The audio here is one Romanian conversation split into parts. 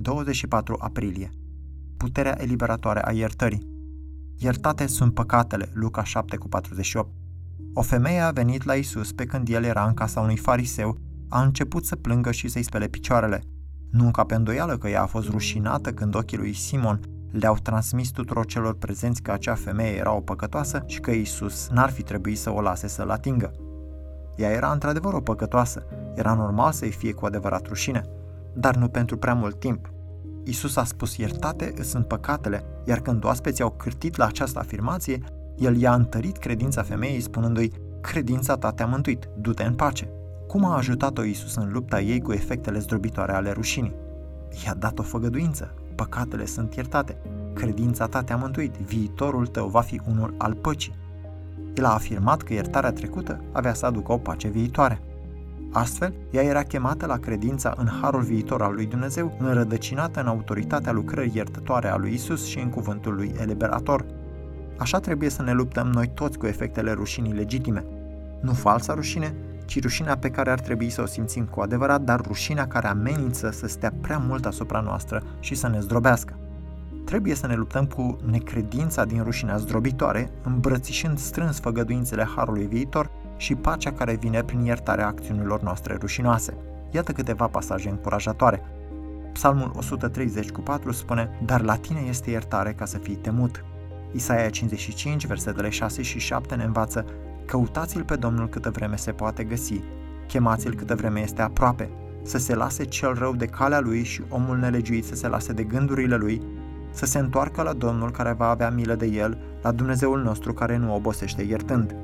24 aprilie. Puterea eliberatoare a iertării. Iertate sunt păcatele, Luca 7 cu 48. O femeie a venit la Isus pe când el era în casa unui fariseu, a început să plângă și să-i spele picioarele. Nu ca pe îndoială că ea a fost rușinată când ochii lui Simon le-au transmis tuturor celor prezenți că acea femeie era o păcătoasă și că Isus n-ar fi trebuit să o lase să-l atingă. Ea era într-adevăr o păcătoasă, era normal să-i fie cu adevărat rușine, dar nu pentru prea mult timp. Isus a spus iertate sunt păcatele, iar când oaspeții au cârtit la această afirmație, el i-a întărit credința femeii spunându-i, credința ta te-a mântuit, du-te în pace. Cum a ajutat-o Isus în lupta ei cu efectele zdrobitoare ale rușinii? I-a dat o făgăduință, păcatele sunt iertate, credința ta te-a mântuit, viitorul tău va fi unul al păcii. El a afirmat că iertarea trecută avea să aducă o pace viitoare. Astfel, ea era chemată la credința în harul viitor al lui Dumnezeu, înrădăcinată în autoritatea lucrării iertătoare a lui Isus și în cuvântul lui eliberator. Așa trebuie să ne luptăm noi toți cu efectele rușinii legitime. Nu falsa rușine, ci rușinea pe care ar trebui să o simțim cu adevărat, dar rușinea care amenință să stea prea mult asupra noastră și să ne zdrobească. Trebuie să ne luptăm cu necredința din rușinea zdrobitoare, îmbrățișând strâns făgăduințele Harului viitor și pacea care vine prin iertarea acțiunilor noastre rușinoase. Iată câteva pasaje încurajatoare. Psalmul 130 cu 4 spune, Dar la tine este iertare ca să fii temut. Isaia 55, versetele 6 și 7 ne învață, Căutați-l pe Domnul câtă vreme se poate găsi, chemați-l câtă vreme este aproape, să se lase cel rău de calea lui și omul nelegiuit să se lase de gândurile lui, să se întoarcă la Domnul care va avea milă de el, la Dumnezeul nostru care nu obosește iertând.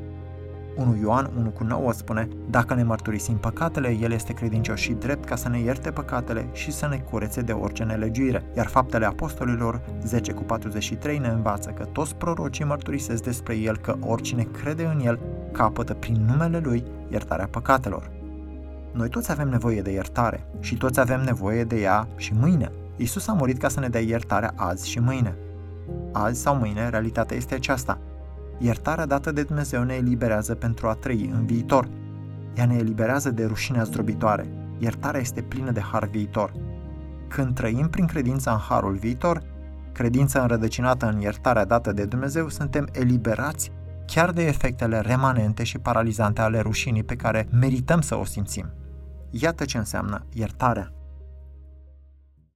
1 Ioan 1 cu 9 spune, Dacă ne mărturisim păcatele, El este credincios și drept ca să ne ierte păcatele și să ne curețe de orice nelegiuire. Iar faptele apostolilor 10 cu 43 ne învață că toți prorocii mărturisesc despre El că oricine crede în El capătă prin numele Lui iertarea păcatelor. Noi toți avem nevoie de iertare și toți avem nevoie de ea și mâine. Isus a murit ca să ne dea iertarea azi și mâine. Azi sau mâine, realitatea este aceasta. Iertarea dată de Dumnezeu ne eliberează pentru a trăi în viitor. Ea ne eliberează de rușinea zdrobitoare. Iertarea este plină de har viitor. Când trăim prin credința în harul viitor, credința înrădăcinată în iertarea dată de Dumnezeu, suntem eliberați chiar de efectele remanente și paralizante ale rușinii pe care merităm să o simțim. Iată ce înseamnă iertarea.